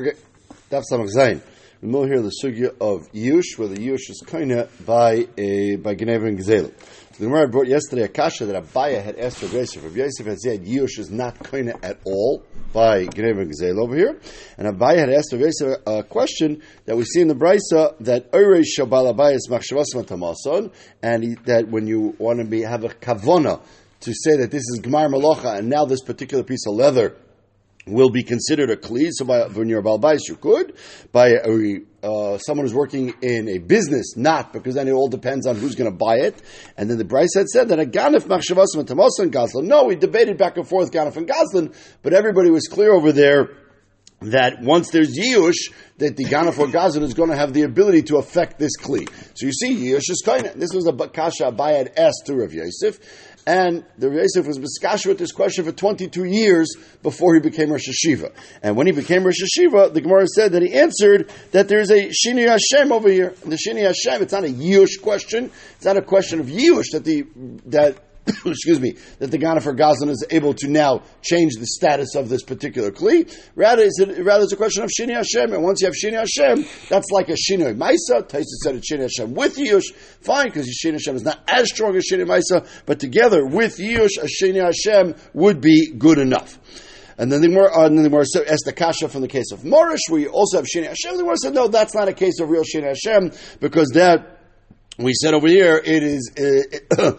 Okay, Daf Samach Zayin. We will hear the sugya of Yush, where the Yush is kind by a by Geneva and Gazela. So the Gemara brought yesterday a kasha that Abaya had asked for Yosef. If Yosef had said Yush is not kind at all by Geneva and Gazela over here, and Abaya had asked for Yosef a question that we see in the Brisa that Ure Shabal Abaya is Machshavas Matamason, and that when you want to be have a kavona to say that this is Gemar Malacha, and now this particular piece of leather will be considered a kli. So by when you're a balbais, you could. By a, uh, someone who's working in a business, not because then it all depends on who's going to buy it. And then the Brisa had said that a ganif machshavasim and and gazlan. No, we debated back and forth ganif and gazlan, but everybody was clear over there that once there's Yush, that the Ganaf or Gazan is going to have the ability to affect this Kli. So you see, Yush is kind this was a Kasha Bayad asked to Rav Yosef, and the Yosef was Biskash with this question for 22 years before he became Rosh Hashiva. And when he became Rosh Hashiva, the Gemara said that he answered that there's a Shini Hashem over here. And the Shini Hashem, it's not a Yush question, it's not a question of Yush that the, that excuse me, that the Ghana for Gazan is able to now change the status of this particular Kli. Rather, it's a, rather it's a question of Shini Hashem. And once you have Shini Hashem, that's like a Shini Maisa. Taisa said it's Shini Hashem with Yush. Fine, because Shini Hashem is not as strong as Shini Maisa, but together with Yush, a Shini Hashem would be good enough. And then the more, uh, then the more asked the kasha from the case of Morish, we also have Shini Hashem. The more said, no, that's not a case of real Shini Hashem, because that, we said over here, it is, uh,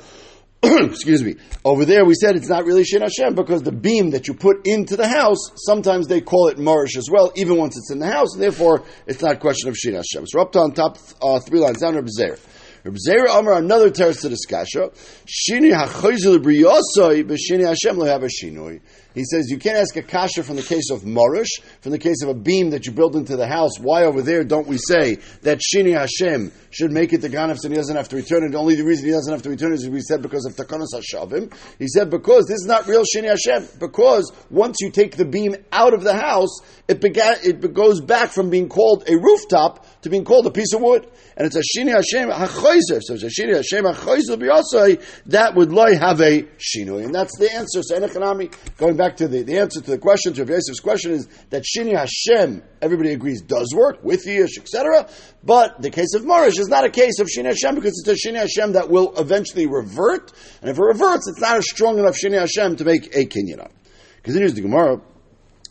excuse me, over there we said it's not really Shin Hashem because the beam that you put into the house, sometimes they call it Marish as well, even once it's in the house, and therefore it's not a question of Shin Hashem. So up to on top uh, three lines down, Reb Zer. Reb Zer Amar, another teres to this kasha, Shini HaChoyzel Briyosoi, B'Shini Hashem a Shinoi. He says you can't ask a kasha from the case of Marish, from the case of a beam that you build into the house. Why over there don't we say that Shini Hashem should make it the Ganef and he doesn't have to return it? Only the reason he doesn't have to return it is we said because of Takanos Hashavim. He said because this is not real Shini Hashem. Because once you take the beam out of the house, it it goes back from being called a rooftop to being called a piece of wood. And it's a Shini Hashem HaChoyzer. So it's a Shini Hashem HaChoyzer B'yosai. That would lie have a Shinui. And that's the answer. So Enochanami, going back to the, the answer to the question, to Yosef's question is that Shini Hashem, everybody agrees, does work with Yish, etc. But the case of Marish is not a case of Shini Hashem because it's a Shini Hashem that will eventually revert. And if it reverts, it's not a strong enough Shini Hashem to make a kinyan on. Continues the Gemara.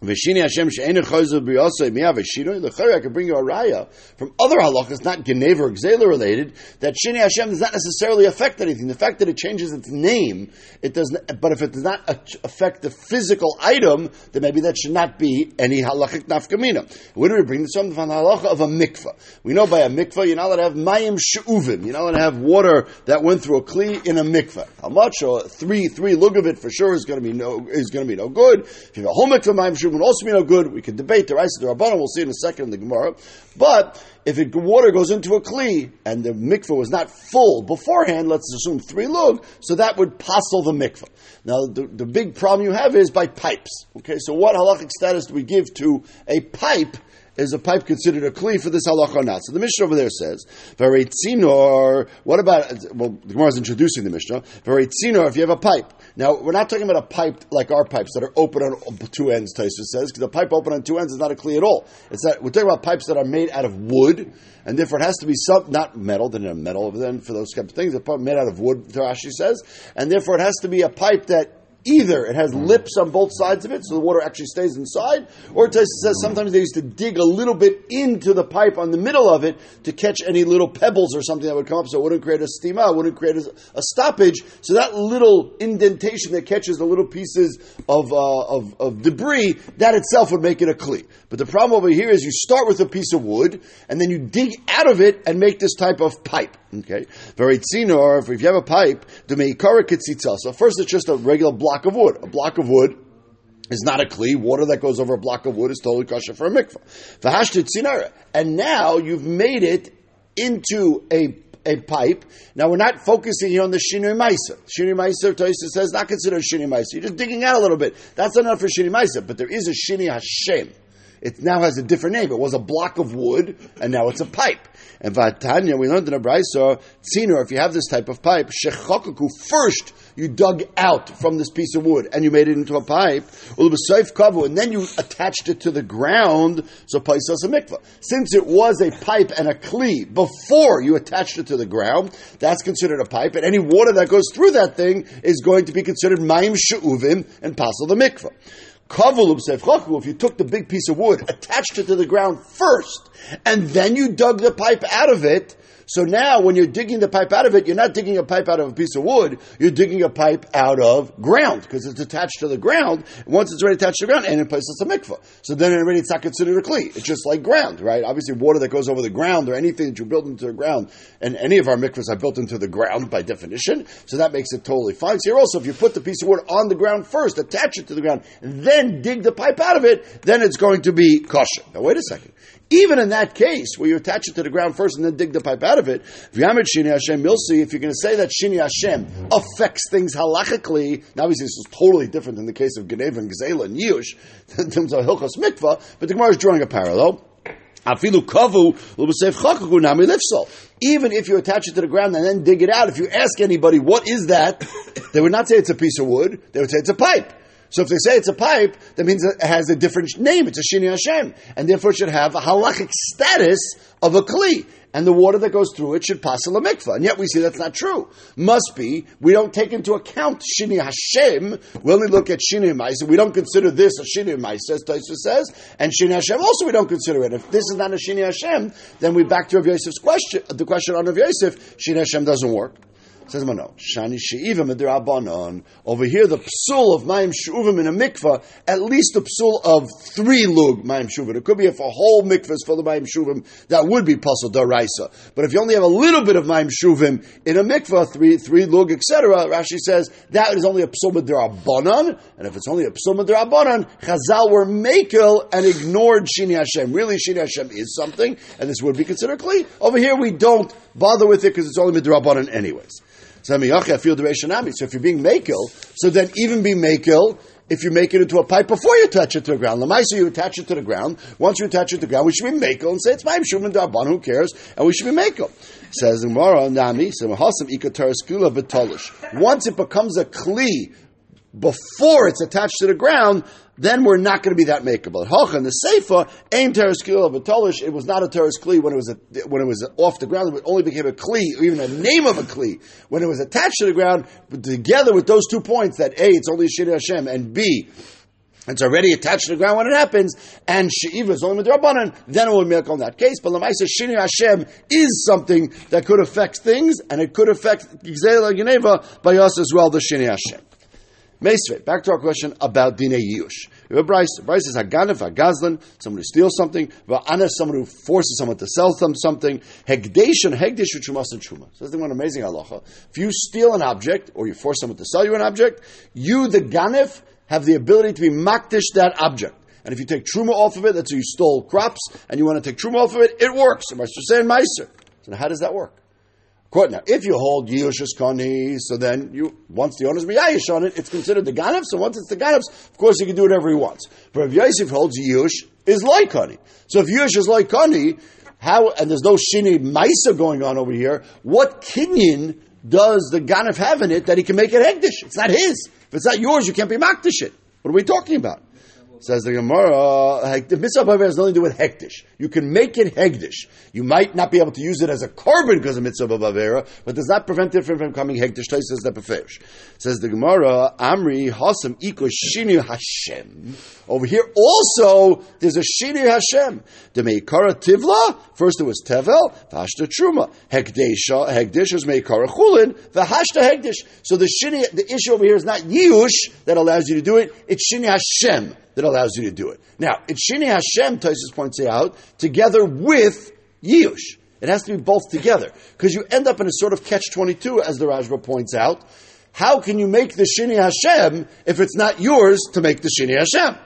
Veshini Hashem she'enu chayzer b'yosei miyav v'shinoi. L'chayr, I can bring you a raya from other halachas, not Geneva or Gzela related, that Shini Hashem does not necessarily affect anything. The fact that it changes its name, it does not, but if it does not affect the physical item, then maybe that should not be any halachic nafkamina. Where do we bring this from? From the halacha of a mikvah. We know by a mikvah, you're not allowed to have mayim she'uvim. You're not allowed to have water that went through a kli in a mikvah. How much? Or three, three it for sure is going to be no, is going to be no good. If you have a whole mikvah mayim she'uvim, would also be no good. We can debate the of the Rabbanon. We'll see in a second in the Gemara. But if it, water goes into a kli and the mikveh was not full beforehand, let's assume three lug, so that would passel the mikveh. Now, the, the big problem you have is by pipes. Okay, so what halachic status do we give to a pipe is a pipe considered a kli for this halacha or not? So the Mishnah over there says, very tzinor, what about, well, the Gemara is introducing the Mishnah, very tzinor, if you have a pipe. Now, we're not talking about a pipe like our pipes that are open on two ends, Taisa says, because a pipe open on two ends is not a kli at all. It's not, we're talking about pipes that are made out of wood, and therefore it has to be some, not metal, then a metal over then for those type of things, a pipe made out of wood, Rashi says, and therefore it has to be a pipe that Either it has lips on both sides of it, so the water actually stays inside, or it says sometimes they used to dig a little bit into the pipe on the middle of it to catch any little pebbles or something that would come up, so it wouldn't create a stima, it wouldn't create a, a stoppage. So that little indentation that catches the little pieces of, uh, of, of, debris, that itself would make it a kli. But the problem over here is you start with a piece of wood, and then you dig out of it and make this type of pipe. Okay, very tzinor. If you have a pipe, the meikara. So first, it's just a regular block of wood. A block of wood is not a kli. Water that goes over a block of wood is totally kosher for a mikvah. V'hashtit tzinara. And now you've made it into a a pipe. Now we're not focusing here on the shinui ma'isa. Shinui ma'isa, Toysa says, not considered shinui ma'isa. You're just digging out a little bit. That's enough for shinui ma'isa, but there is a shinui Hashem. It now has a different name. It was a block of wood, and now it's a pipe. And Vatanya, we learned in a brayso, tziner, if you have this type of pipe, shechokaku, first you dug out from this piece of wood and you made it into a pipe, and then you attached it to the ground, so paisas a mikvah. Since it was a pipe and a kli before you attached it to the ground, that's considered a pipe, and any water that goes through that thing is going to be considered maim she'uvim and passel the mikvah. If you took the big piece of wood, attached it to the ground first, and then you dug the pipe out of it, so now, when you're digging the pipe out of it, you're not digging a pipe out of a piece of wood, you're digging a pipe out of ground, because it's attached to the ground. Once it's already attached to the ground, and in place it's a mikvah. So then already it's not considered a kli. It's just like ground, right? Obviously, water that goes over the ground or anything that you build into the ground, and any of our mikvahs are built into the ground by definition, so that makes it totally fine. So here also, if you put the piece of wood on the ground first, attach it to the ground, then dig the pipe out of it, then it's going to be kosher. Now wait a second. Even in that case, where you attach it to the ground first and then dig the pipe out of it, V'yamid Shini Hashem, you'll see if you're going to say that Shini Hashem affects things halachically, now obviously this is totally different in the case of Geneva and Gzela and Yush, in terms of Hilchos Mikvah, but the Gemara is drawing a parallel. Even if you attach it to the ground and then dig it out, if you ask anybody what is that, they would not say it's a piece of wood. They would say it's a pipe. So if they say it's a pipe, that means it has a different name. It's a Shini Hashem. And therefore it should have a halachic status of a Kli. And the water that goes through it should pass a mikvah. And yet we see that's not true. Must be, we don't take into account Shini Hashem. We only look at Shini Maisa. We don't consider this a Shini Maisa, as Taisa says. And Shini Hashem also we don't consider it. If this is not a Shini Hashem, then we back to Rav Yosef's question, the question on Rav Yosef, Shini Hashem doesn't work. Says no. Shani she'ivim midrabanon. Over here, the psul of mayim shuvim in a mikvah, at least the psul of three lug mayim shuvim. It could be if a whole mikvah is full of mayim shuvim, that would be pasul daraisa. But if you only have a little bit of mayim shuvim in a mikvah, three three lug, etc., Rashi says that is only a psul midrabanon. And if it's only a psul midrabanon, Chazal were makel and ignored shini Hashem. Really, shini Hashem is something, and this would be considered kli. Over here, we don't bother with it because it's only midrabanon anyways. So if you're being makil, so then even be makil if you make it into a pipe before you attach it to the ground. Lamaisa, you attach it to the ground. Once you attach it to the ground, we should be makil and say it's ma'im shuman darban. Who cares? And we should be makil. Says Gemara, Nami, Once it becomes a kli before it's attached to the ground, then we're not going to be that makeable. Hochan, the Seifa, aim teres kli tolish, it was not a teres kli when it was a, when it was off the ground, it only became a kli, or even a name of a kli, when it was attached to the ground, but together with those two points, that A, it's only Shiri Hashem, and B, it's already attached to the ground when it happens, and She'iva is only Midrabanan, then it will be on that case. But Lamaisa Shini Hashem is something that could affect things, and it could affect Gzela Geneva by us as well, the Shini Hashem. Meisve, back to our question about Dine Yush. We a Brisa. Brisa is Haganif, Hagazlan, someone who steals something. Va'ana, someone who forces someone to sell them something. Hegdesh and Hegdesh Chumas and Chuma. So this is one amazing halacha. If you steal an object, or you force someone to sell you an object, you, the Ganif, have the ability to be makdish that object. And if you take truma off of it, that's you stole crops, and you want to take truma off of it, it works. The Master saying Meiser. So how does that work? Now, if you hold Yush's Kani, so then you once the owner's Miyayish on it, it's considered the Ganav. So once it's the Ganav, of course he can do whatever he wants. But if Yosef holds Yush is like Kani. So if Yush is like Kani, how and there's no Shini Maisa going on over here, what Kinyan does the Ganav have in it that he can make it Hegdish? It's not his. If it's not yours, you can't be Makdish it. What are we talking about? Says the Gemara, the mitzvah has nothing to do with hektish. You can make it hegdish. You might not be able to use it as a carbon because of mitzvah bavera, but does not prevent it from becoming hegdish. Says the beferish. Says the Gemara, Amri hasam iko shinu Hashem. Over here also there's a shinu Hashem. The meikara tivla. First it was tevel, v'hashta truma. Hegdesha, hegdish is meikara chulin, v'hashta hegdish. So the shini, the issue over here is not yush that allows you to do it. It's shini Hashem that allows you to do it. Now, it's Shini Hashem, Tosis points out, together with Yush. It has to be both together. Because you end up in a sort of catch 22, as the Rashba points out. How can you make the Shini Hashem if it's not yours to make the Shini Hashem?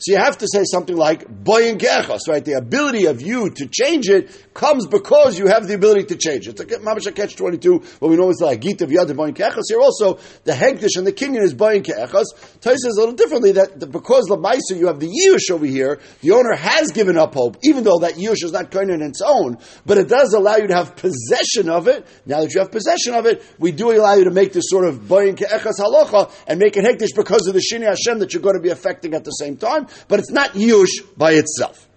So you have to say something like boyin kechos, right? The ability of you to change it comes because you have the ability to change it. It's like catch twenty two, but we know it's like gita v'yad boyin kechos. Here also the hegdish and the kinyan is boyin kechos. Tais says a little differently that, because lamaisa you have the yush over here, the owner has given up hope, even though that yush is not kind in its own, but it does allow you to have possession of it. Now that you have possession of it, we do allow you to make this sort of boyin ke'echas halacha and make it hektish because of the shini Hashem that you're going to be affecting at the same time, but it's not yush by itself.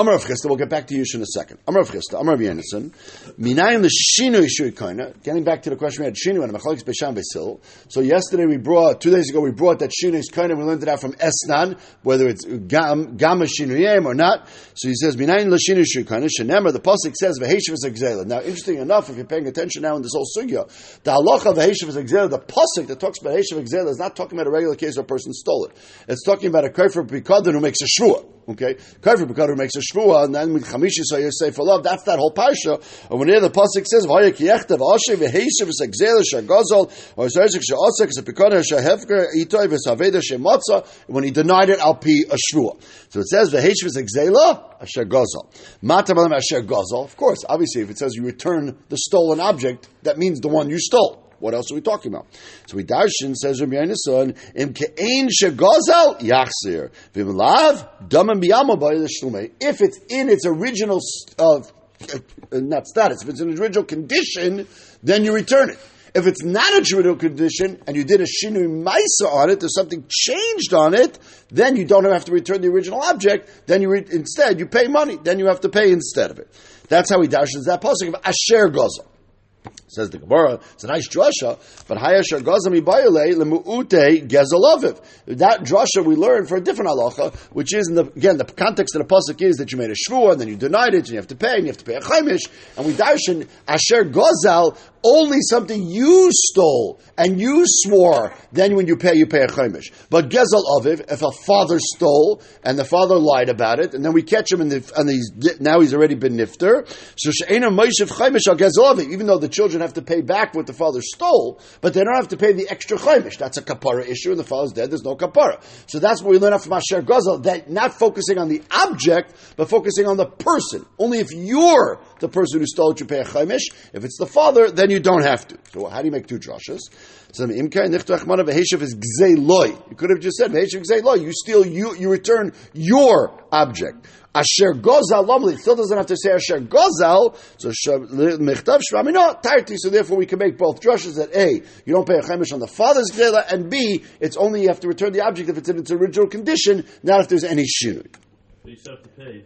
Amar of Chisda, we'll get back to Yush in a second. Amar of Chisda, Amar of Yenison, Minayim the Shinu Yishui getting back to the question we had, Shinu and Mechalik Besham Besil. So yesterday we brought, two days ago we brought that Shinu is we learned it out from Esnan, whether it's Gam, Gamma Shinuyim or not. So he says, Minayim the Shinu Yishui Shenemar, the Pasuk says, Veheshiv is Exela. Now, interesting enough, if you're paying attention now in this whole sugya, the halacha Veheshiv is Exela, the Pasuk that talks about Veheshiv Exela is not talking about a regular case where a person stole it. It's talking about a Kaifer Bikadin who makes a Shua. Okay, Kaifer Bikadin makes a Shua, and then with Chamishi so you say for love. That's that whole parsha. And when here the pasuk says Vaya Kiechta V'Ashe V'Heishav V'Segzela Shagazol or Zerzik She'Osek Zepikona Shehefker Itoy V'Saveda She'Motza when he denied it Al a Ashvua. So it says V'Heishav V'Segzela Asher Gazal. Mata Balam Asher Gazal. Of course, obviously, if it says you return the stolen object, that means the one you stole. What else are we talking about? So we darshan says Rabbi Yonason, im ke'ein shegozal yachzir v'im lav biyamo If it's in its original uh, not status, if it's an original condition, then you return it. If it's not a original condition and you did a shinui maisa on it, there's something changed on it, then you don't have to return the original object. Then you re- instead you pay money. Then you have to pay instead of it. That's how he dashes that posting of asher gozal. Says the Gemara, it's a nice drasha, but hayasher gazami bayale lemuute gezalaviv. That drasha we learn for a different halacha, which is in the again the context of the pasuk is that you made a shvur and then you denied it and you have to pay and you have to pay a chaimish, and we darshan asher gazal only something you stole and you swore, then when you pay, you pay a chaimish. But gezel aviv, if a father stole and the father lied about it, and then we catch him and, the, and he's, now he's already been nifter, so she'ena moishev chaimish al gezel aviv, even though the children have to pay back what the father stole, but they don't have to pay the extra chaimish. That's a kapara issue, and the father's dead, there's no kapara. So that's what we learn from Asher Gazel, that not focusing on the object, but focusing on the person. Only if you're the person who stole it, you pay a chaimish. If it's the father, then you don't have to. So how do you make two drushes? So imka nichtachmana v'heshav is gzei You could have just said v'heshav gzei loy. You steal, you you return your object. Asher gozal lomli. Still doesn't have to say asher gozal. So mechtav shvamino tarti. So therefore we can make both drushes that a you don't pay a chaimish on the father's gzela, and b it's only you have to return the object if it's in its original condition, not if there's any shinui. So you still have to pay.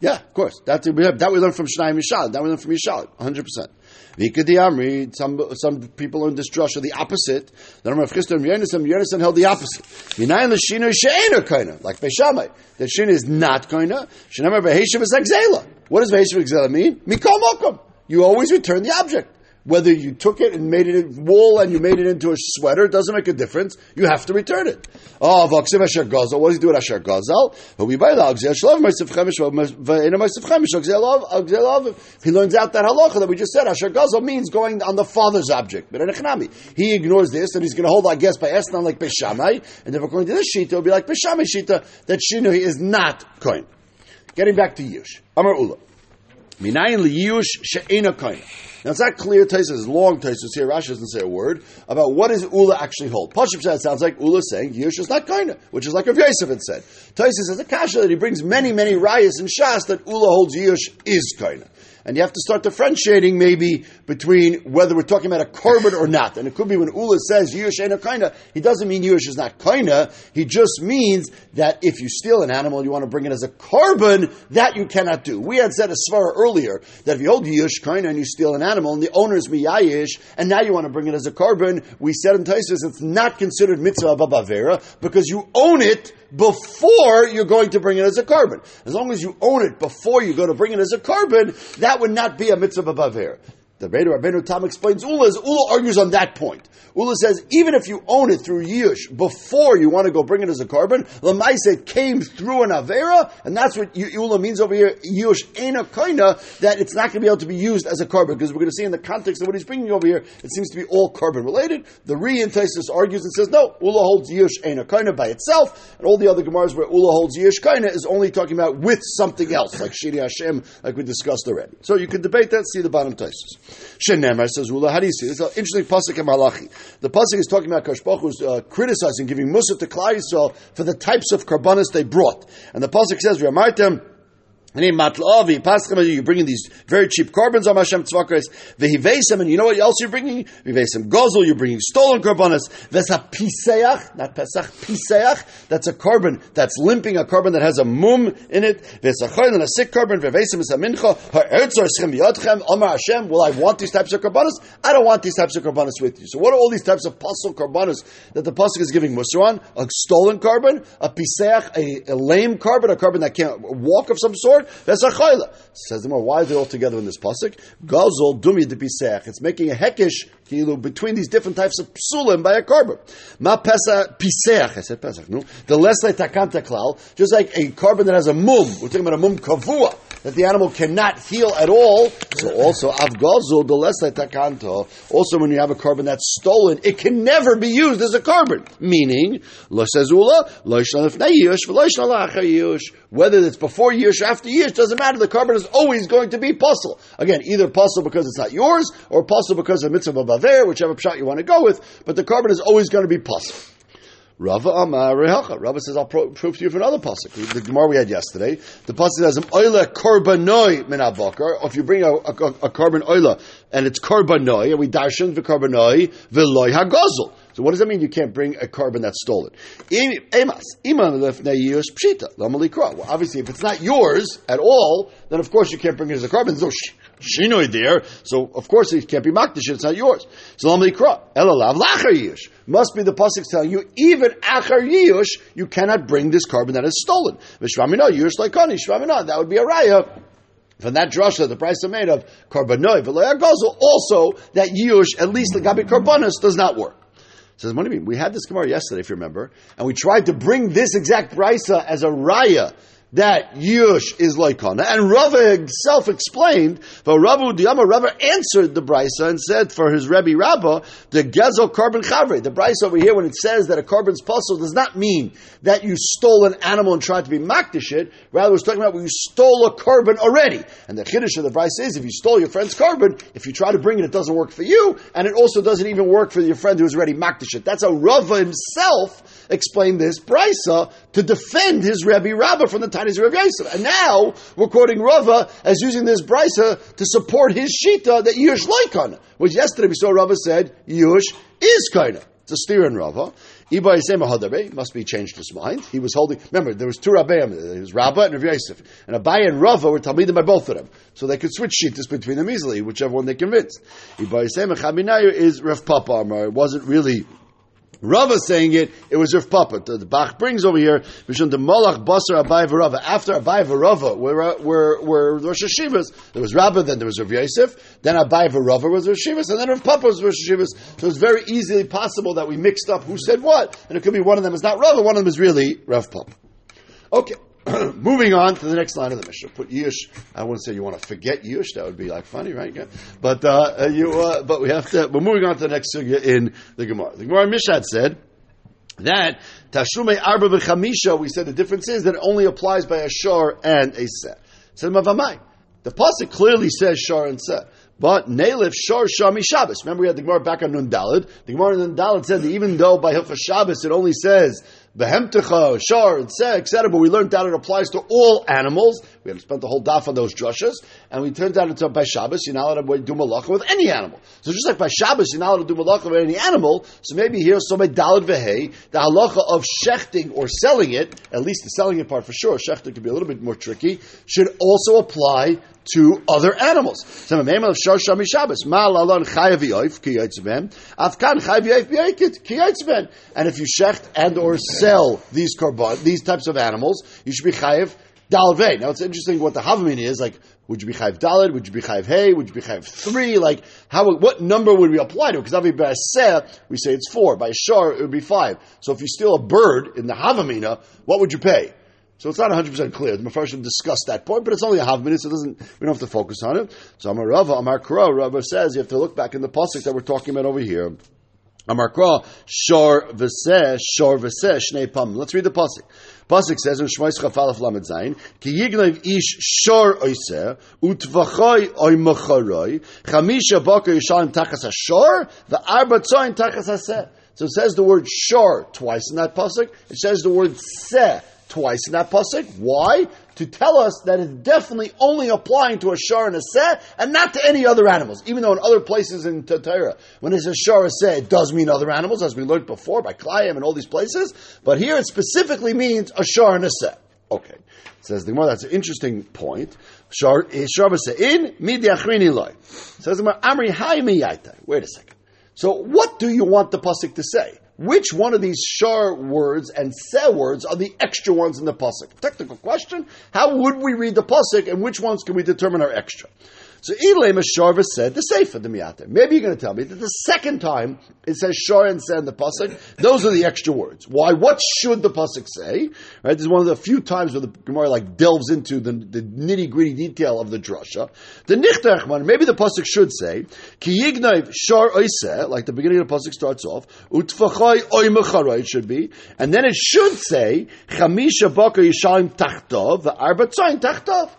Yeah, of course. That we have, that we learn from Shnai Mishal. That we learn from Yishal, hundred percent. Vikadi Amri. Some some people learn this drasha the opposite. The Chisda and Yonasan, Yonasan held the opposite. Minayin l'shinu she'ena kaina, like Beishamai. That shin is not kaina. Shenamar beheshav is. What does beheshav exela mean? Mikol mokum. You always return the object. Whether you took it and made it wool and you made it into a sweater, doesn't make a difference. You have to return it. Oh, v'aksiv asher gazel. What does he do with asher agzel He learns out that halacha that we just said. Asher gazel means going on the father's object. But in he ignores this and he's going to hold, I guess, by esnan like beshamai. And if according to this shita, it'll be like beshamai shita that shinu is not coin. Getting back to Yush. Amar Ula. Minayin liyush she'ena koin. Now it's not clear. Taisus is long. Taisus here. Rashi doesn't say a word about what does Ula actually hold. Pashim said it sounds like Ula saying Yush is not kinda, which is like Rav Yosef had said. Taisus says a kasha that he brings many many rayas and shas that Ula holds Yush is kinda and you have to start differentiating maybe between whether we're talking about a korban or not. And it could be when Ula says Yush ain't a kaina, he doesn't mean Yush is not kaina. He just means that if you steal an animal, you want to bring it as a korban, that you cannot do. We had said a svara earlier that if you hold Yush kaina and you steal an animal and the owner is miyayish, and now you want to bring it as a korban, we said in Taisus it's not considered mitzvah babavera because you own it before you're going to bring it as a carbon. As long as you own it before you go to bring it as a carbon, that would not be a mitzvah b'baver. The Rebbe Rabbeinu Tam explains Ula. is Ula argues on that point. Ula says even if you own it through Yish before you want to go bring it as a carbon, Lamaisa it came through an Avera, and that's what Ula means over here. Yish ain't a kaina that it's not going to be able to be used as a carbon because we're going to see in the context of what he's bringing over here, it seems to be all carbon related. The Re argues and says no, Ula holds Yish ain't a kaina by itself, and all the other Gemaras where Ula holds Yush kaina is only talking about with something else like Shiri Hashem, like we discussed already. So you can debate that. See the bottom Taisus. Shenemar says Ula. How do you see? This is an interesting pasuk in Malachi. The pasuk is talking about Kashbach who's uh, criticizing, giving musaf to Klai Yisrael for the types of karbanis they brought. And the pasuk says, "Ramartem." You're bringing these very cheap carbons on Hashem tzvakres. Vehivesem, and you know what else you're bringing? Vehivesem gozel. You're bringing stolen karbonas. Vesa piseach, not pesach piseach. That's a carbon that's limping, a carbon that has a mum in it. Vesa and a sick carbon. Vehivesem is a mincha. Ha'erzor schem yodchem. Omar Hashem. Will I want these types of karbonas? I don't want these types of karbonas with you. So what are all these types of puzzle karbonas that the pasuk is giving musar on? A stolen carbon, a piseach, a, a lame carbon, a carbon that can't walk of some sort. That's a chayla. Says the more, why are they all together in this pasuk? Gazol dumi de pisech. It's making a hekish kilu between these different types of psulim by a carbon. Ma pesa pisech. I said pesach. No, the less like takanta klal, just like a carbon that has a mum. We're talking about a mum kavua that the animal cannot heal at all. So also like takanto. Also, when you have a carbon that's stolen, it can never be used as a carbon. Meaning, whether it's before or after years, doesn't matter. The carbon is always going to be puzzle. Again, either puzzle because it's not yours, or puzzle because of mitzvah baver, whichever shot you want to go with, but the carbon is always going to be puzzle. Rava Amar Rehacha. Rava says, I'll pro- prove to you for another pasuk. The Gemara we had yesterday. The pasuk says, "Oila korbanoi min abakar." If you bring a, a, a carbon oila and it's korbanoi, and we darshan the korbanoi veloy hagazel. So what does that mean? You can't bring a carbon that's stolen. Emas iman pshita Well, obviously, if it's not yours at all, then of course you can't bring it as a carbon. There's shinoi there, so of course it can't be makdish. It's not yours. So lachar yish must be the pasuk telling you even achar yish you cannot bring this carbon that is stolen. Vishvamina yish laikani shvamina that would be a raya. From that drasha, the price is made of carbonoi, but also that yush, at least the gabi carbonus, does not work. Says, what do you mean? We had this Gemara yesterday, if you remember, and we tried to bring this exact brisa as a raya that Yush is like Kana. And Rava himself explained, but Rava Diyama Rava answered the Brisa and said for his Rebbe Rabbah, the Gezel carbon chavre. The Brisa over here, when it says that a carbon's puzzle, does not mean that you stole an animal and tried to be makdishit. Rather, it's talking about when you stole a carbon already. And the Kiddush of the Brisa is, if you stole your friend's carbon, if you try to bring it, it doesn't work for you, and it also doesn't even work for your friend who's already makdishit. That's how Rava himself explained this Brisa to defend his Rebbe Rabbah from the Tainis Rav Yosef. And now we're quoting Rava as using this Brisa to support his Shita that Yush like on which yesterday we saw Rava said Yush is kind It's a steer in Rava. Ibai Sema must be changed his mind. He was holding. Remember, there was two Rabbeim. There was Rabbah and Rav Yosef, and Abai and Rava were talmidim by both of them, so they could switch shittas between them easily, whichever one they convinced. Ibai Sema Chaminayu is Rav Papa Amar. It wasn't really Rava saying it, it was Rav Papa. The, the Bach brings over here, Mishun the Malach Basar Abai Rava. After Abai Rava were, were, were Rosh Hashivas, there was Rabba, then there was Rav Yosef, then Abai Rava was Rosh Hashivas, and then Rav Papa was Rosh Hashivas. So it's very easily possible that we mixed up who said what, and it could be one of them is not Rava, one of them is really Rav Papa. Okay. Moving on to the next line of the Mishnah. Put Yush. I wouldn't say you want to forget Yush. That would be like funny, right? But uh, uh, you. Uh, but we have to. We're moving on to the next sugya in the Gemara. The Gemara Mishad said that Tashlume Arba v'Chamisha. We said the difference is that it only applies by a shar and a set. Said Mavamai. The pasuk clearly says shar and set. But Nelif Shor Shami Shabbos. Remember, we had the Gemara back on Nun. The Gemara on Nun said that even though by Hilchah Shabbos it only says Behemtecha, Shar, and Seh, etc., but we learned that it applies to all animals. We have spent the whole daf on those drushes, and we turned out into by Shabbos, you're not allowed to do malacha with any animal. So just like by Shabbos, you're not allowed to do malacha with any animal, so maybe here, so by Dalad Vehei, the halacha of shechting or selling it, at least the selling it part for sure, shechting could be a little bit more tricky, should also apply to other animals. And if you shecht and or sell these carbon, these types of animals, you should be chayiv Dalvei. Now it's interesting what the havamin is. Like, would you be Chayiv Dalad? Would you be Chayiv Hey? Would you be Chayiv Three? Like, how, what number would we apply to? Because by Seh, we say it's four. By a Shar, it would be five. So if you steal a bird in the Havamina, what would you pay? So it's not 100% clear. The Mepharshim discussed that point, but it's only a half minute, so it doesn't, we don't have to focus on it. So Amar Rava, Amar Kra, Rava says you have to look back in the Pasuk that we're talking about over here. Amar Kra, Shor V'seh, Shor V'seh, Shnei Pam. Let's read the Pasuk. Pasuk says in Shmois Chafalaf Lamed Zayin, Ki yignev ish shor oiseh, utvachoi oy mocharoi, chamisha boker yishalim tachas ha-shor, v'arba tzoyin tachas ha-seh. So it says the word shor twice in that pasuk. It says the word seh twice in that pasuk. Why? To tell us that it's definitely only applying to a shar and a seh, and not to any other animals. Even though in other places in Torah, when it's a shar or seh, it does mean other animals, as we learned before by Klayim and all these places. But here it specifically means a shar and a seh. Okay. Says the that's an interesting point. Shar eh, shar in midi achrini loy. Says the Amri. Wait a second. So what do you want the pasuk to say? Which one of these shar words and se words are the extra ones in the pasuk? Technical question. How would we read the pasuk, and which ones can we determine are extra? So Ilema Sharva said the Sefer the Miyate. Maybe you're going to tell me that the second time it says Shar and the pasuk, those are the extra words. Why? What should the pasuk say? Right. This is one of the few times where the Gemara like delves into the, the nitty gritty detail of the drasha. The Nichtachman. Maybe the pasuk should say Ki Shar Oiseh, like the beginning of the pasuk starts off Utfachai Oimacharoi it should be, and then it should say Chamisha Bakar Yishalim Tachtov Arba Tzayin Tachtov.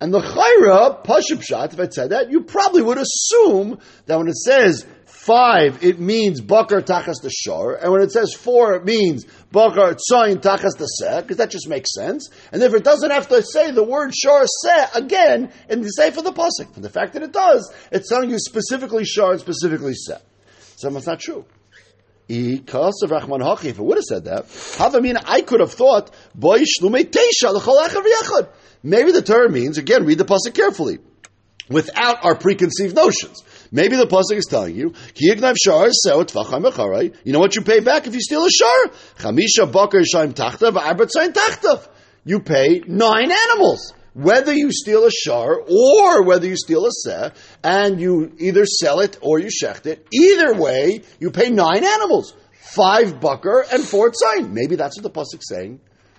And the chayra, Pashupshat, if I said that, you probably would assume that when it says five, it means bakar tachas the shor, and when it says four, it means bakar tzayin tachas the seh, because that just makes sense. And if it doesn't have to say the word shor seh again in the say for the pasuk, and the fact that it does, it's telling you specifically shor and specifically seh. So that's not true. Because of Rahman Hachi, if it would have said that, Havamina, I could have thought, Boy Maybe the term means, again, read the pasuk carefully, without our preconceived notions. Maybe the pasuk is telling you, you know what you pay back if you steal a shar? You pay nine animals. Whether you steal a shar or whether you steal a seh, and you either sell it or you shecht it, either way, you pay nine animals. Five bucker and four tzayin. Maybe that's what the pasuk's saying.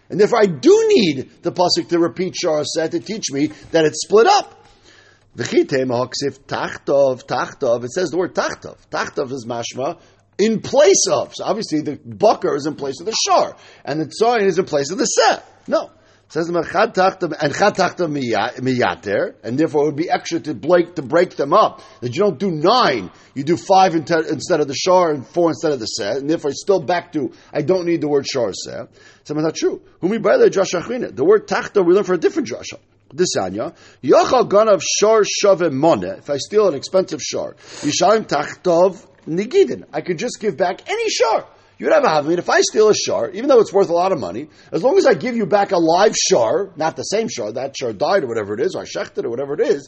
And therefore, I do need the pasuk to repeat Shar said to teach me that it's split up. tachtov, tachtov. It says the word tachtov. Tachtov is mashma in place of. So obviously, the bucker is in place of the shar, and the tzayin is in place of the set. No. Says and chad miyater, and therefore it would be extra to break to break them up. That you don't do nine, you do five instead of the shar and four instead of the set, and therefore it's still back to I don't need the word shar set. So that's not true. Humi the drasha The word tachta we learn for a different drasha. This anya yachal ganav shar shave mone. If I steal an expensive shar, yishalim tachtov nigidin. I could just give back any shar. You'd have a havamid. If I steal a shar, even though it's worth a lot of money, as long as I give you back a live shar, not the same shar, that shar died or whatever it is, or I shechted or whatever it is,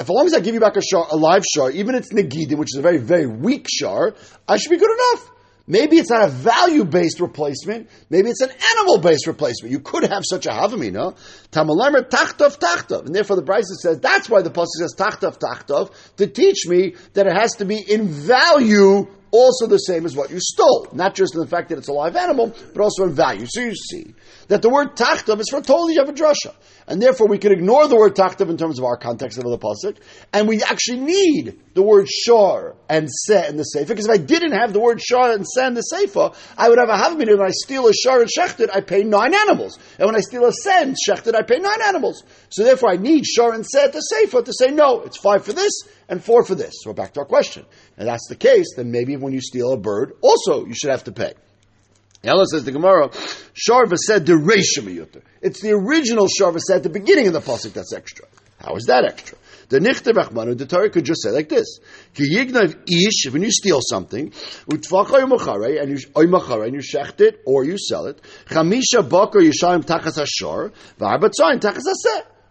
if as long as I give you back a shar, a live shar, even it's negidin, which is a very, very weak shar, I should be good enough. Maybe it's not a value based replacement. Maybe it's an animal based replacement. You could have such a havamina. Tamalemer tachtov tachtov. And therefore the Brisa says that's why the pasuk says tachtov tachtov to teach me that it has to be in value also the same as what you stole. Not just in the fact that it's a live animal, but also in value. So you see that the word tachtav is for a totally different drasha. And therefore we can ignore the word tachtav in terms of our context of the pasuk, and we actually need the word shar and se in the sefer, because if I didn't have the word shar and se in the sefer, I would have a havamina when I steal a shar and shechted, I pay nine animals. And when I steal a se and shechted, I pay nine animals. So therefore I need shar and se at the sefer to say, no, it's five for this and four for this. So we're back to our question. And that's the case, then maybe when you steal a bird, also you should have to pay. Ella says the Gemara, Sharva said the It's the original Sharva said at the beginning of the pasuk that's extra. How is that extra? The Nichter Rachmanu, the Torah could just say like this: ish, when you steal something, and you and you shecht it or you sell it. Chamisha bakar yishayim tachas hashor, v'arba tzayin tachas.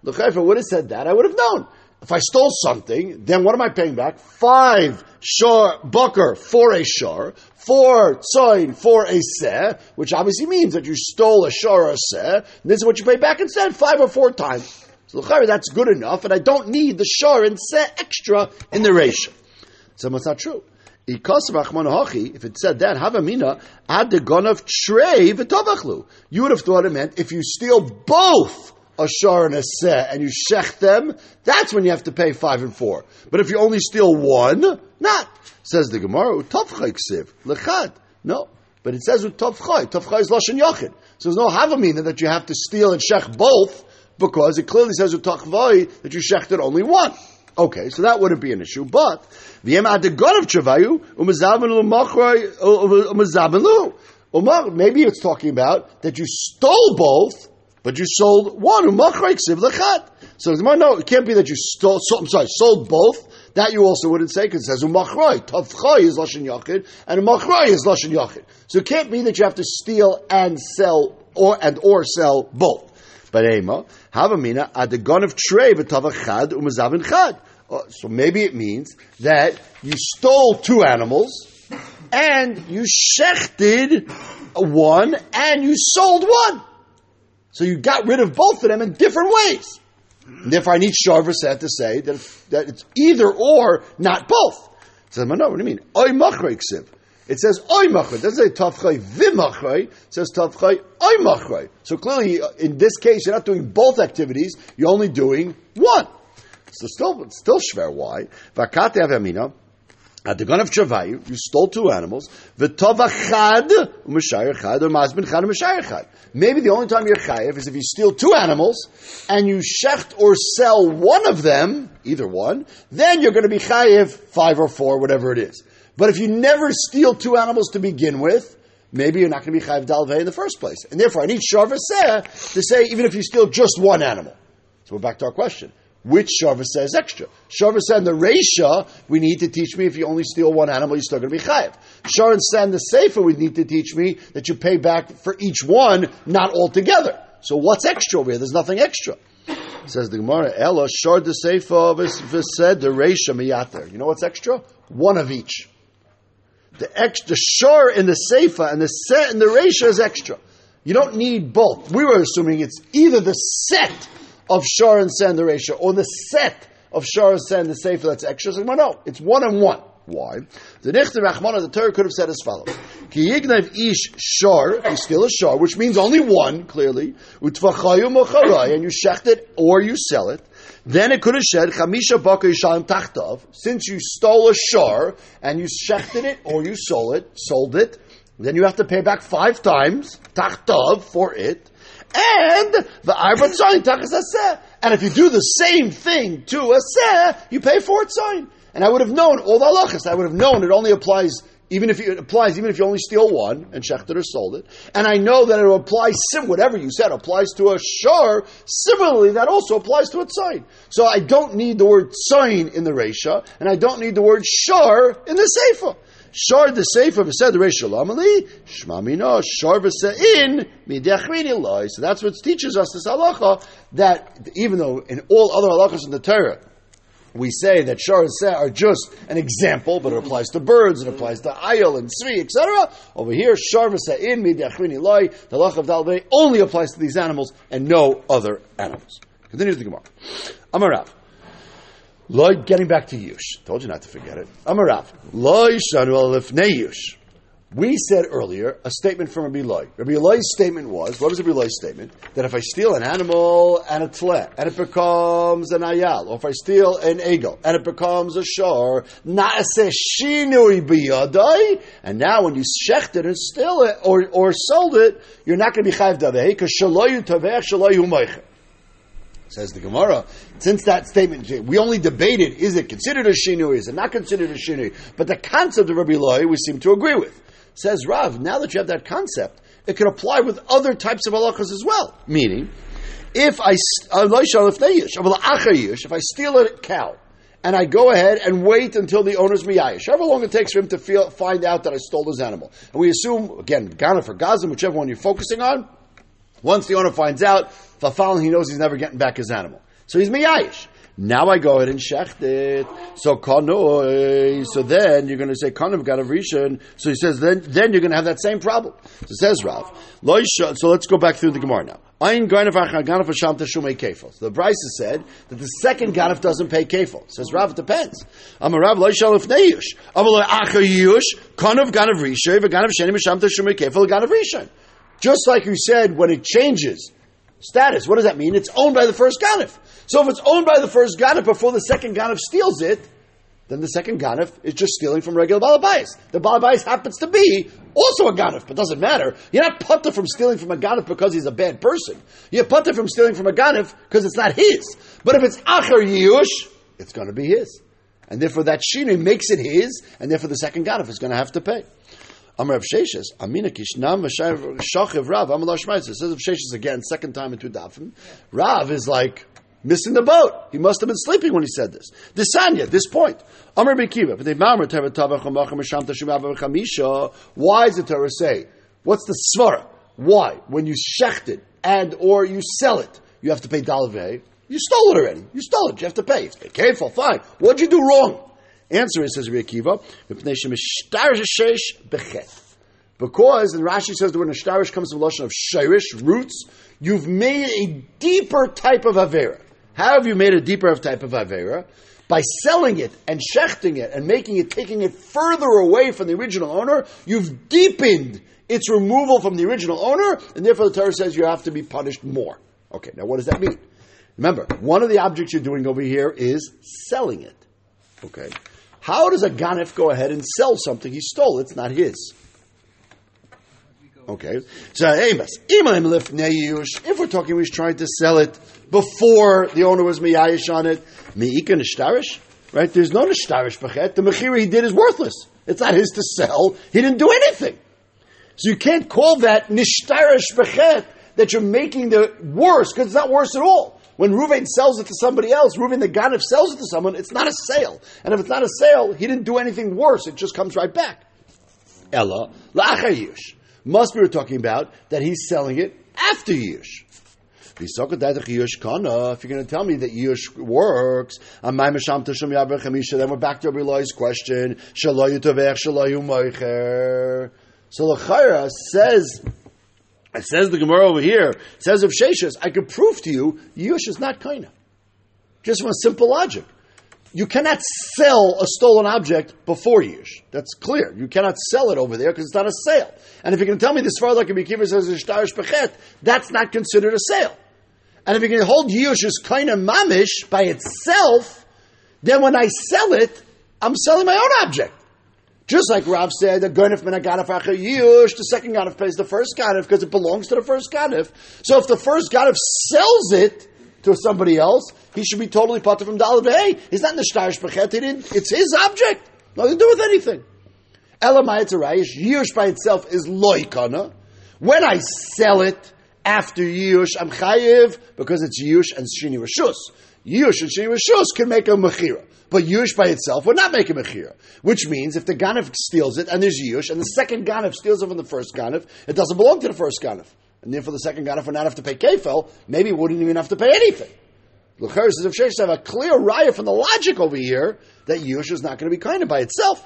Look, if I would have said that, I would have known. If I stole something, then what am I paying back? Five shor bucker for a shor, four tzoin for a seh, which obviously means that you stole a shor or a seh, this is what you pay back instead, five or four times. So that's good enough, and I don't need the shor and seh extra in the ratio. So that's not true. If it said that, Havamina, ad the gun of trey v'tovachlu. You would have thought it meant if you steal both a shar and a seh and you shech them, that's when you have to pay five and four. But if you only steal one, not. Says the Gemara, utavchay ksiv, lechad. No. But it says utavchay. Tavchay is lashon yachid. So there's no havamina that you have to steal and shech both, because it clearly says utavchay that you shechted only one. Okay, so that wouldn't be an issue. But the chavayu, uh uh um zaballu. Um maybe it's talking about that you stole both, but you sold one. So no, it can't be that you stole. So, I'm sorry, sold both. That you also wouldn't say because it says umachray. Tavchay is lashon yachid, and umachray is lashon yachid. So it can't be that you have to steal and sell or and or sell both. But Ema, Havamina, at the gun of trey v'tavachad umazavin chad. Uh, so maybe it means that you stole two animals and you shechted one and you sold one. So you got rid of both of them in different ways. And therefore, I need Sharva said to say that, that it's either or, not both. So no, what do you mean? Oy machrei It says oy machrei. Doesn't say tavchay v'machrei. It says tavchay oy machrei. So clearly, in this case, you're not doing both activities. You're only doing one. So still, still shver. Why? Vakate avamina. At the gun of Chavayu, you stole two animals. V'tova chad, u'mashayir chad, or mazbin chad, u'mashayir chad. Maybe the only time you're chayiv is if you steal two animals, and you shecht or sell one of them, either one, then you're going to be chayiv five or four, whatever it is. But if you never steal two animals to begin with, maybe you're not going to be chayiv dalvei in the first place. And therefore, I need sharvaseh to say, even if you steal just one animal. So we're back to our question which Shavah says extra. Shavah said the Reisha, we need to teach me if you only steal one animal, you're still going to be chayiv. Sharon said the Sefer, we need to teach me that you pay back for each one, not all together. So what's extra over here? There's nothing extra. Says the Gemara, Ella, Shar the Sefer said the Reisha miyater. You know what's extra? One of each. The extra, Shar in the Sefer and the Set in the is extra. You don't need both. We were assuming it's either the set of Shar and Sen, the ratio, or the set of Shar and Sen, the Sefer that's extra. So, no, it's one and one. Why? The Nechter Rachmana, the Torah could have said as follows: Ki yignev ish shar, you steal a shar, which means only one, clearly. Utvachayu mocharai, and you shecht it or you sell it. Then it could have said chamisha baka yishalim tachtav. Since you stole a shar and you shechted it or you sold it, sold it, then you have to pay back five times tachtav for it. And the arba tzayin tachas aseh. And if you do the same thing to a seh, you pay for it tzayin. And I would have known all the halachas. I would have known it only applies even if it applies, even if you only steal one and shechted or sold it, and I know that it applies sim whatever you said applies to a shar. Similarly, that also applies to a tzayin. So I don't need the word tzayin in the resha, and I don't need the word shar in the sefer. Shar the Sefer v'sed Reish Shalomali, Shmamino, Shar v'se'in, midechrini loy. So that's what teaches us this halacha, that even though in all other halachas in the Torah, we say that shar seh are just an example, but it applies to birds, it applies to ayil and sri, etc. Over here, shar in midachrini loy, the lach of dalvei only applies to these animals and no other animals. Continues the Gemara. Amarav. Loy, getting back to Yush. Told you not to forget it. Amarav. Loy shanu Yush. We said earlier a statement from Rabbi Loy. Rabbi Loy's statement was, what was Rabbi Loy's statement? That if I steal an animal and a tle, and it becomes an ayal, or if I steal an eagle and it becomes a shor, naase shinui biyadai, and now when you shecht it and steal it, or, or sold it, you're not going to be chayv because shaloyu tavech shaloyu meicher. Says the Gemara, since that statement, we only debated, is it considered a shinui, is it not considered a shinui? But the concept of Rabbi Loi, we seem to agree with. Says Rav, now that you have that concept, it can apply with other types of halachas as well. Meaning, if I, if I steal a cow, and I go ahead and wait until the owner's miyayish, however long it takes for him to feel, find out that I stole his animal. And we assume, again, Ghana for Gaza, whichever one you're focusing on, once the owner finds out, Fafal, he knows he's never getting back his animal. So he's miyayish. Now I go ahead and shecht it. So kanoi. So then you're going to say kanav ganav rishon. So he says then then you're going to have that same problem. So says Rav. So let's go back through the Gemara now. Ein ganav ganav hasham teshumei kefil. So the Brisa said that the second ganav doesn't pay kefil. Says Rav, it depends. I'm a Rav loishal if neyush. Aval acher yush kanav ganav rishon v'ganav sheni hasham teshumei kefil ganav rishon. Just like you said, when it changes status, what does that mean? It's owned by the first ganif. So if it's owned by the first ganif before the second ganif steals it, then the second ganif is just stealing from regular balabais. The balabais happens to be also a ganif, but doesn't matter. You're not putta from stealing from a ganif because he's a bad person. You're putta from stealing from a ganif because it's not his. But if it's acher yush, it's going to be his. And therefore that shini makes it his, and therefore the second ganif is going to have to pay. Amar Rav Sheshes, Amina Kishnam Shachiv Rav, I'm Amar Shmaitz. It says of Sheshes again, second time in two dafim. Rav is like missing the boat. He must have been sleeping when he said this. This Sanya, this point. Amar Bekiva, Why does the Torah say? What's the svara? Why? When you shecht it and or you sell it, you have to pay dalveh. You stole it already. You stole it. You have to pay. Be careful. Fine. What'd you do wrong? Answer is, says Rabbi because, and Rashi says the word Nishtarish comes from the Lashon of Shirish, roots, you've made a deeper type of Avera. How have you made a deeper type of Avera? By selling it and shechting it and making it, taking it further away from the original owner, you've deepened its removal from the original owner, and therefore the Torah says you have to be punished more. Okay, now what does that mean? Remember, one of the objects you're doing over here is selling it. Okay. How does a ganef go ahead and sell something he stole? It's not his. Okay. So, if we're talking, he's trying to sell it before the owner was miyayish on it, mi'ika nishtarish, right? There's no nishtarish b'chet. The mechira he did is worthless. It's not his to sell. He didn't do anything. So you can't call that nishtarish b'chet that you're making the worse because it's not worse at all. When Ruvain sells it to somebody else, Ruvain the Ganif sells it to someone, it's not a sale. And if it's not a sale, he didn't do anything worse. It just comes right back. Ella, la'achar Must be we're talking about that he's selling it after yush. If you're going to tell me that Yush works, then we're back to Rabbi question. So Lachara says it says the Gemara over here, says of Sheshas, I can prove to you, Yush is not Kaina. Just from a simple logic. You cannot sell a stolen object before Yush. That's clear. You cannot sell it over there because it's not a sale. And if you can tell me this far like Akiva says Bechet, that's not considered a sale. And if you can hold Yush as Kaina Mamish by itself, then when I sell it, I'm selling my own object. Just like Rav said, the Ganif min Ganif Yush, the second Ganif pays the first Ganif because it belongs to the first Ganif. So if the first Ganif sells it to somebody else, he should be totally potter from Dalad Hey, he's not Nishtarish Bechet, it's his object. Nothing to do with anything. Elamayat Arayish, Yush by itself is loikana. When I sell it after Yush, I'm chayiv because it's Yush and Shini Rishus. Yush and Shini Rishus can make a Mechira. But Yush by itself would not make a Mechira. Which means if the Ganef steals it and there's Yush, and the second Ganef steals it from the first Ganef, it doesn't belong to the first Ganef. And therefore the second Ganef would not have to pay Kefel, maybe wouldn't even have to pay anything. Lucher says if Sheish have a clear raya from the logic over here that Yush is not going to be kind of by itself.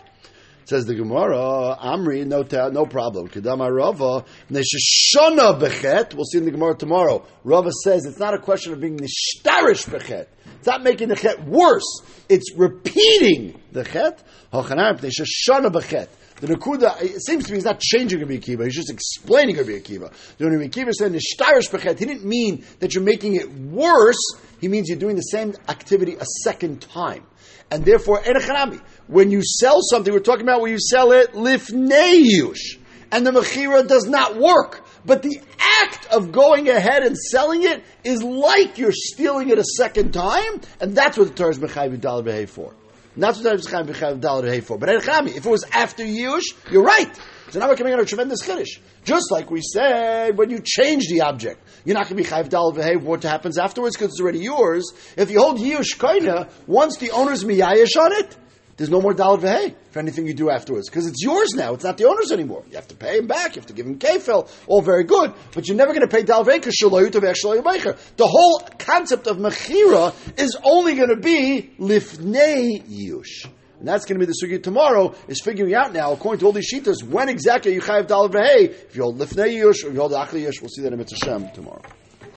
Says the Gemara, Amri, no no problem. Kedama Rava, Neshashona bechet. We'll see in the Gemara tomorrow. Rava says it's not a question of being nishtarish bechet. It's not making the chet worse. It's repeating the chet. The Nakuda, it seems to me he's not changing Rabbi Akiva, he's just explaining Rabbi Akiva. The Rabbi Akiva said, Bechet, he didn't mean that you're making it worse, he means you're doing the same activity a second time. And therefore, Enechanami, when you sell something, we're talking about when you sell it lifnei and the mechira does not work. But the act of going ahead and selling it is like you're stealing it a second time, and that's what the Torah is mechayiv dalad v'hei for. That's what the Torah is mechayiv dalad v'hei for. But if it was after yush, you're right. So now we're coming out of tremendous chiddush. Just like we said, when you change the object, you're not going to be chayv dal behave what happens afterwards because it's already yours. If you hold yush kaina, once the owner's miyayish on it, there's no more dalad v'hei for anything you do afterwards because it's yours now. It's not the owner's anymore. You have to pay him back. You have to give him kefil. All very good, but you're never going to pay dalad v'hei because The whole concept of mechira is only going to be lifnei yush. And that's going to be the sugi tomorrow, is figuring out now, according to all these shitas, when exactly you dalad v'hei, if you hold lifnei yush or you hold achli yush, we'll see that in Mitzvah Shem tomorrow.